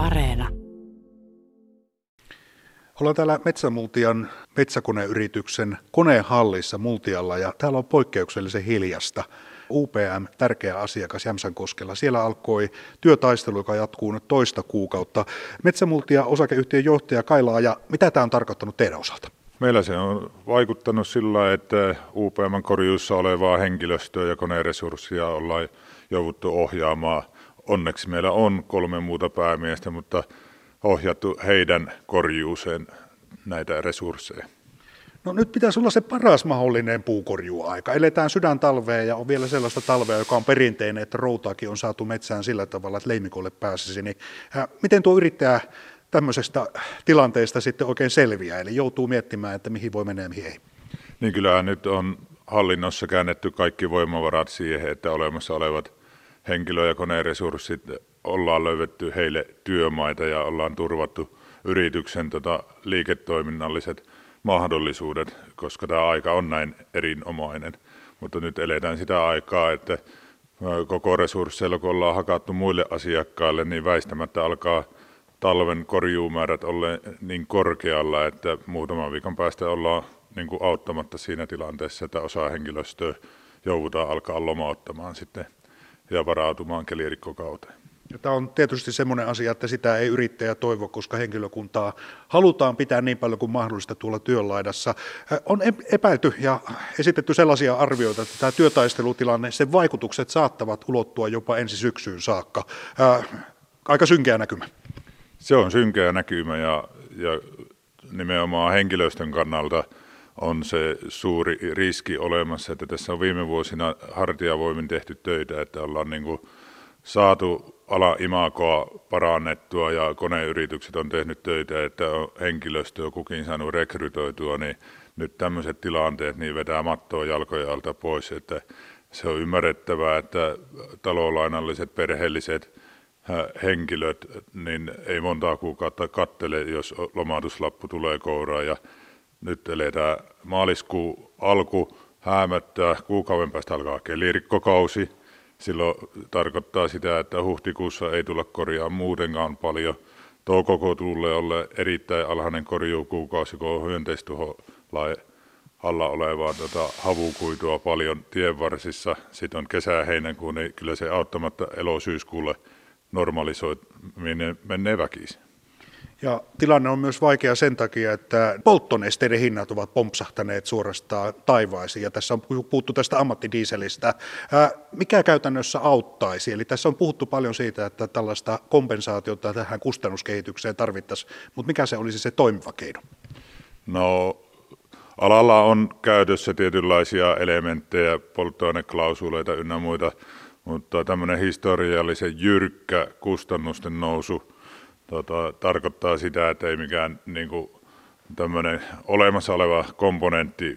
Areena. Ollaan täällä Metsämultian metsäkoneyrityksen konehallissa Multialla ja täällä on poikkeuksellisen hiljasta. UPM, tärkeä asiakas Jämsänkoskella. Siellä alkoi työtaistelu, joka jatkuu nyt toista kuukautta. Metsämultia osakeyhtiön johtaja Kailaa ja mitä tämä on tarkoittanut teidän osalta? Meillä se on vaikuttanut sillä, että UPM korjuussa olevaa henkilöstöä ja koneresurssia ollaan jouduttu ohjaamaan. Onneksi meillä on kolme muuta päämiestä, mutta ohjattu heidän korjuuseen näitä resursseja. No nyt pitäisi olla se paras mahdollinen puukorjuaika. Eletään sydäntalvea ja on vielä sellaista talvea, joka on perinteinen, että routaakin on saatu metsään sillä tavalla, että leimikolle pääsisi. Niin, äh, miten tuo yrittäjä tämmöisestä tilanteesta sitten oikein selviää, eli joutuu miettimään, että mihin voi mennä ja mihin ei? Niin kyllähän nyt on hallinnossa käännetty kaikki voimavarat siihen, että olemassa olevat henkilö- ja koneresurssit ollaan löydetty heille työmaita ja ollaan turvattu yrityksen tota, liiketoiminnalliset mahdollisuudet, koska tämä aika on näin erinomainen. Mutta nyt eletään sitä aikaa, että koko resursseilla, kun ollaan hakattu muille asiakkaille, niin väistämättä alkaa talven korjuumäärät olla niin korkealla, että muutaman viikon päästä ollaan niin kuin auttamatta siinä tilanteessa, että osa henkilöstöä joudutaan alkaa lomauttamaan sitten ja varautumaan kelirikkokauteen. Ja tämä on tietysti semmoinen asia, että sitä ei yrittäjä toivo, koska henkilökuntaa halutaan pitää niin paljon kuin mahdollista tuolla työnlaidassa. On epäilty ja esitetty sellaisia arvioita, että tämä työtaistelutilanne, sen vaikutukset saattavat ulottua jopa ensi syksyyn saakka. Aika synkeä näkymä. Se on synkeä näkymä ja, ja nimenomaan henkilöstön kannalta on se suuri riski olemassa, että tässä on viime vuosina hartiavoimin tehty töitä, että ollaan niin kuin saatu ala-imakoa parannettua ja koneyritykset on tehnyt töitä, että on henkilöstöä kukin saanut rekrytoitua, niin nyt tämmöiset tilanteet niin vetää mattoa jalkoja alta pois, että se on ymmärrettävää, että talolainalliset perheelliset henkilöt, niin ei montaa kuukautta kattele, jos lomautuslappu tulee kouraan ja nyt eletään maaliskuun alku häämättä, kuukauden päästä alkaa kelirikkokausi, Silloin tarkoittaa sitä, että huhtikuussa ei tulla korjaa muutenkaan paljon. Toukoko tulee olla erittäin alhainen korjuukuukausi, kun on hyönteistuholain alla olevaa tota, havukuitua paljon tienvarsissa. Sitten on kesä-heinäkuun, niin kyllä se auttamatta elosyyskuulle normalisoiminen menee väkisin. Ja tilanne on myös vaikea sen takia, että polttonesteiden hinnat ovat pompsahtaneet suorastaan taivaisiin, ja tässä on puhuttu tästä ammattidieselistä. Mikä käytännössä auttaisi? Eli tässä on puhuttu paljon siitä, että tällaista kompensaatiota tähän kustannuskehitykseen tarvittaisiin, mutta mikä se olisi se toimiva keino? No alalla on käytössä tietynlaisia elementtejä, polttoaineklausuleita ynnä muita, mutta tämmöinen historiallisen jyrkkä kustannusten nousu – tota, tarkoittaa sitä, että ei mikään niin kuin, tämmöinen olemassa oleva komponentti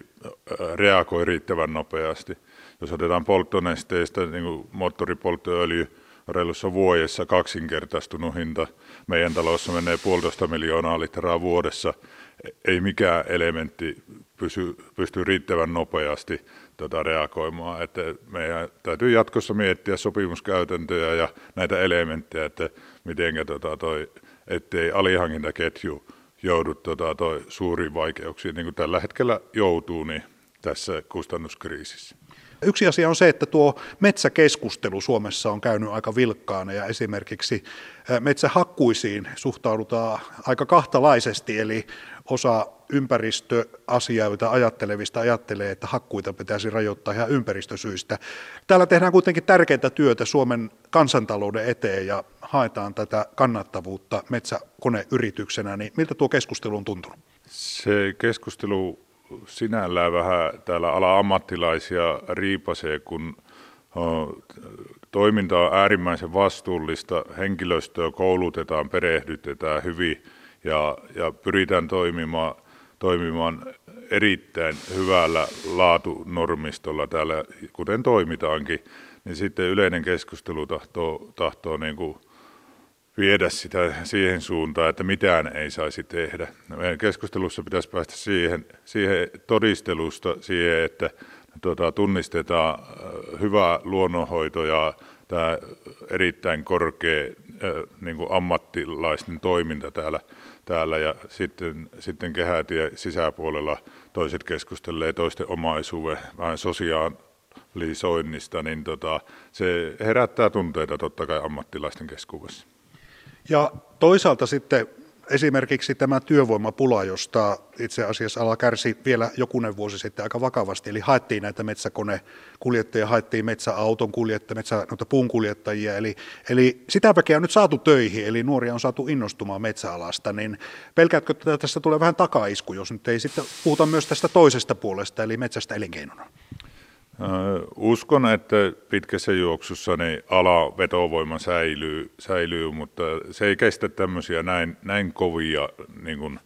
reagoi riittävän nopeasti. Jos otetaan polttonesteistä, niin kuin moottoripolttoöljy, reilussa vuodessa kaksinkertaistunut hinta. Meidän talossa menee puolitoista miljoonaa litraa vuodessa. Ei mikään elementti pysy, pysty riittävän nopeasti tota, reagoimaan. Että meidän täytyy jatkossa miettiä sopimuskäytäntöjä ja näitä elementtejä, että miten tota, toi ettei alihankintaketju joudu tota, toi suuriin vaikeuksiin, niin kuin tällä hetkellä joutuu niin tässä kustannuskriisissä. Yksi asia on se, että tuo metsäkeskustelu Suomessa on käynyt aika vilkkaana ja esimerkiksi metsähakkuisiin suhtaudutaan aika kahtalaisesti, eli osa ympäristöasioita ajattelevista ajattelee, että hakkuita pitäisi rajoittaa ihan ympäristösyistä. Täällä tehdään kuitenkin tärkeää työtä Suomen kansantalouden eteen ja haetaan tätä kannattavuutta metsäkoneyrityksenä, niin miltä tuo keskustelu on tuntunut? Se keskustelu sinällään vähän täällä ala-ammattilaisia riipasee, kun toiminta on äärimmäisen vastuullista, henkilöstöä koulutetaan, perehdytetään hyvin ja, ja pyritään toimimaan, toimimaan erittäin hyvällä laatunormistolla täällä, kuten toimitaankin, niin sitten yleinen keskustelu tahtoo, tahtoo niin kuin viedä sitä siihen suuntaan, että mitään ei saisi tehdä. Meidän keskustelussa pitäisi päästä siihen, siihen todistelusta, siihen, että tuota, tunnistetaan äh, hyvä luonnonhoito ja tämä erittäin korkea niin kuin ammattilaisten toiminta täällä, täällä ja sitten, sitten kehätie sisäpuolella toiset keskustelee toisten omaisuuden vähän sosiaalisoinnista, niin tota, se herättää tunteita totta kai ammattilaisten keskuudessa. Ja toisaalta sitten esimerkiksi tämä työvoimapula, josta itse asiassa ala kärsi vielä jokunen vuosi sitten aika vakavasti, eli haettiin näitä metsäkonekuljettajia, haettiin metsäauton kuljettajia, metsä, noita puun kuljettajia, eli, eli sitä väkeä on nyt saatu töihin, eli nuoria on saatu innostumaan metsäalasta, niin pelkäätkö, että tässä tulee vähän takaisku, jos nyt ei sitten puhuta myös tästä toisesta puolesta, eli metsästä elinkeinona? Uskon, että pitkässä juoksussa niin ala vetovoima säilyy, säilyy, mutta se ei kestä tämmöisiä näin, näin kovia niin kuin,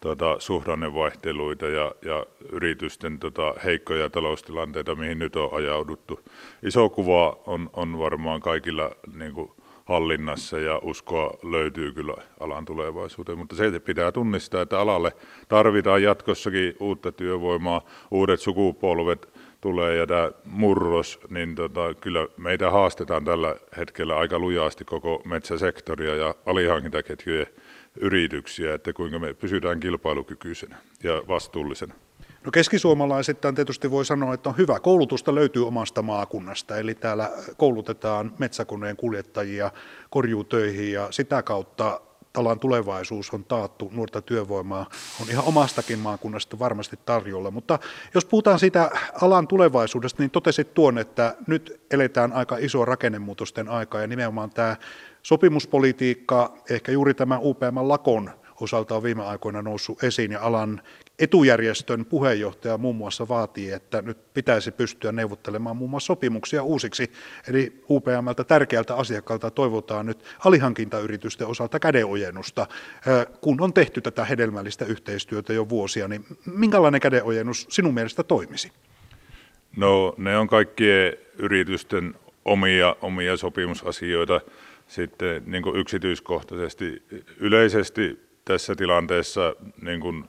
tuota, suhdannevaihteluita ja, ja yritysten tota, heikkoja taloustilanteita, mihin nyt on ajauduttu. Iso kuva on, on varmaan kaikilla niin kuin, hallinnassa ja uskoa löytyy kyllä alan tulevaisuuteen, mutta se pitää tunnistaa, että alalle tarvitaan jatkossakin uutta työvoimaa, uudet sukupolvet tulee ja tämä murros, niin tota, kyllä meitä haastetaan tällä hetkellä aika lujaasti koko metsäsektoria ja alihankintaketjujen yrityksiä, että kuinka me pysytään kilpailukykyisenä ja vastuullisena. No keskisuomalaisittain tietysti voi sanoa, että on hyvä. Koulutusta löytyy omasta maakunnasta, eli täällä koulutetaan metsäkoneen kuljettajia korjuutöihin ja sitä kautta alan tulevaisuus on taattu, nuorta työvoimaa on ihan omastakin maakunnasta varmasti tarjolla. Mutta jos puhutaan siitä alan tulevaisuudesta, niin totesit tuon, että nyt eletään aika iso rakennemuutosten aikaa ja nimenomaan tämä sopimuspolitiikka, ehkä juuri tämä UPM-lakon osalta on viime aikoina noussut esiin ja alan etujärjestön puheenjohtaja muun muassa vaatii, että nyt pitäisi pystyä neuvottelemaan muun muassa sopimuksia uusiksi. Eli UPMltä tärkeältä asiakkaalta toivotaan nyt alihankintayritysten osalta kädenojennusta. Kun on tehty tätä hedelmällistä yhteistyötä jo vuosia, niin minkälainen kädenojennus sinun mielestä toimisi? No ne on kaikkien yritysten omia, omia sopimusasioita sitten niin yksityiskohtaisesti. Yleisesti tässä tilanteessa niin kuin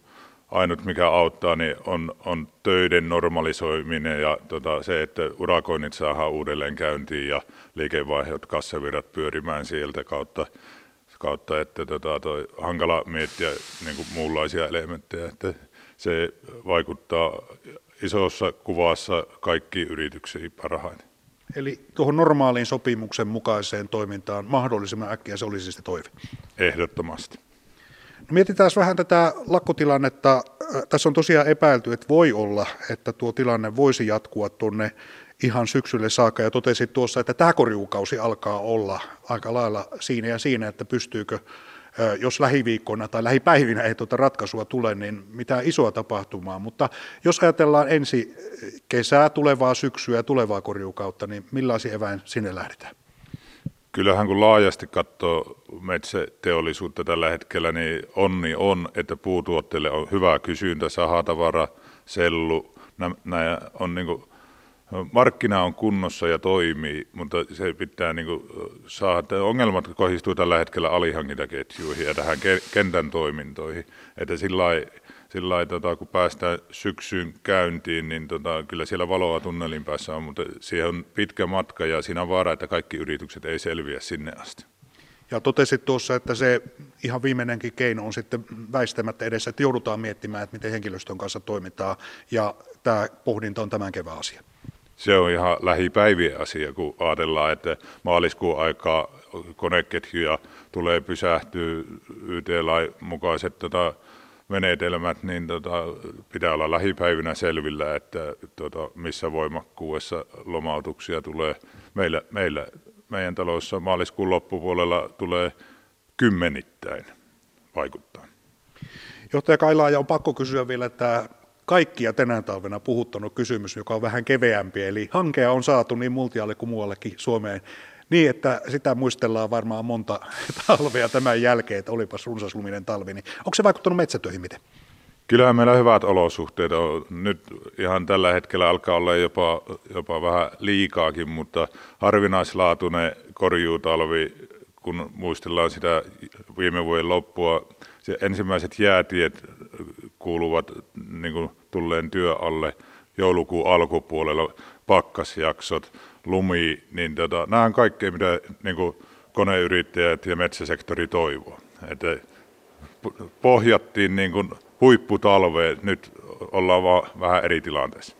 ainut mikä auttaa niin on, on töiden normalisoiminen ja tota, se, että urakoinnit saadaan uudelleen käyntiin ja liikevaiheet, kassavirrat pyörimään sieltä kautta, kautta että tota, toi, hankala miettiä niin kuin muunlaisia elementtejä, että se vaikuttaa isossa kuvassa kaikki yrityksiin parhaiten. Eli tuohon normaaliin sopimuksen mukaiseen toimintaan mahdollisimman äkkiä se olisi se toive? Ehdottomasti. Mietitään vähän tätä lakkotilannetta. Tässä on tosiaan epäilty, että voi olla, että tuo tilanne voisi jatkua tuonne ihan syksylle saakka ja totesit tuossa, että tämä korjuukausi alkaa olla aika lailla siinä ja siinä, että pystyykö, jos lähiviikkoina tai lähipäivinä ei tuota ratkaisua tule, niin mitään isoa tapahtumaa. Mutta jos ajatellaan ensi kesää, tulevaa syksyä ja tulevaa korjuukautta, niin millaisia eväin sinne lähdetään? Kyllähän kun laajasti katsoo metsäteollisuutta tällä hetkellä, niin onni on, että puutuotteille on hyvä kysyntä, sahatavara, sellu, nämä on niin kuin, markkina on kunnossa ja toimii, mutta se pitää niin kuin saada, ongelmat kohdistuu tällä hetkellä alihankintaketjuihin ja tähän kentän toimintoihin, että sillä sillä tota, kun päästään syksyyn käyntiin, niin tota, kyllä siellä valoa tunnelin päässä on, mutta siihen on pitkä matka ja siinä on vaara, että kaikki yritykset ei selviä sinne asti. Ja totesit tuossa, että se ihan viimeinenkin keino on sitten väistämättä edessä, että joudutaan miettimään, että miten henkilöstön kanssa toimitaan, ja tämä pohdinta on tämän kevään asia. Se on ihan lähipäivien asia, kun ajatellaan, että maaliskuun aikaa koneketjuja tulee pysähtyä YT-lain mukaiset tota, menetelmät, niin tota, pitää olla lähipäivinä selvillä, että tota, missä voimakkuudessa lomautuksia tulee. Meillä, meillä meidän talossa maaliskuun loppupuolella tulee kymmenittäin vaikuttaa. Johtaja Kailaaja on pakko kysyä vielä, että kaikkia tänä talvena puhuttanut kysymys, joka on vähän keveämpi, eli hankea on saatu niin multialle kuin muuallekin Suomeen niin, että sitä muistellaan varmaan monta talvea tämän jälkeen, että olipas runsasluminen talvi. Niin onko se vaikuttanut metsätöihin miten? Kyllähän meillä hyvät olosuhteet on. Nyt ihan tällä hetkellä alkaa olla jopa, jopa vähän liikaakin, mutta harvinaislaatuinen korjuutalvi, kun muistellaan sitä viime vuoden loppua, se ensimmäiset jäätiet kuuluvat niin kuin tulleen työ alle joulukuun alkupuolella, pakkasjaksot, lumi, niin tota, nämä on kaikkea, mitä niin kuin koneyrittäjät ja metsäsektori toivoo. Että pohjattiin niin kuin huipputalveen, nyt ollaan vaan vähän eri tilanteessa.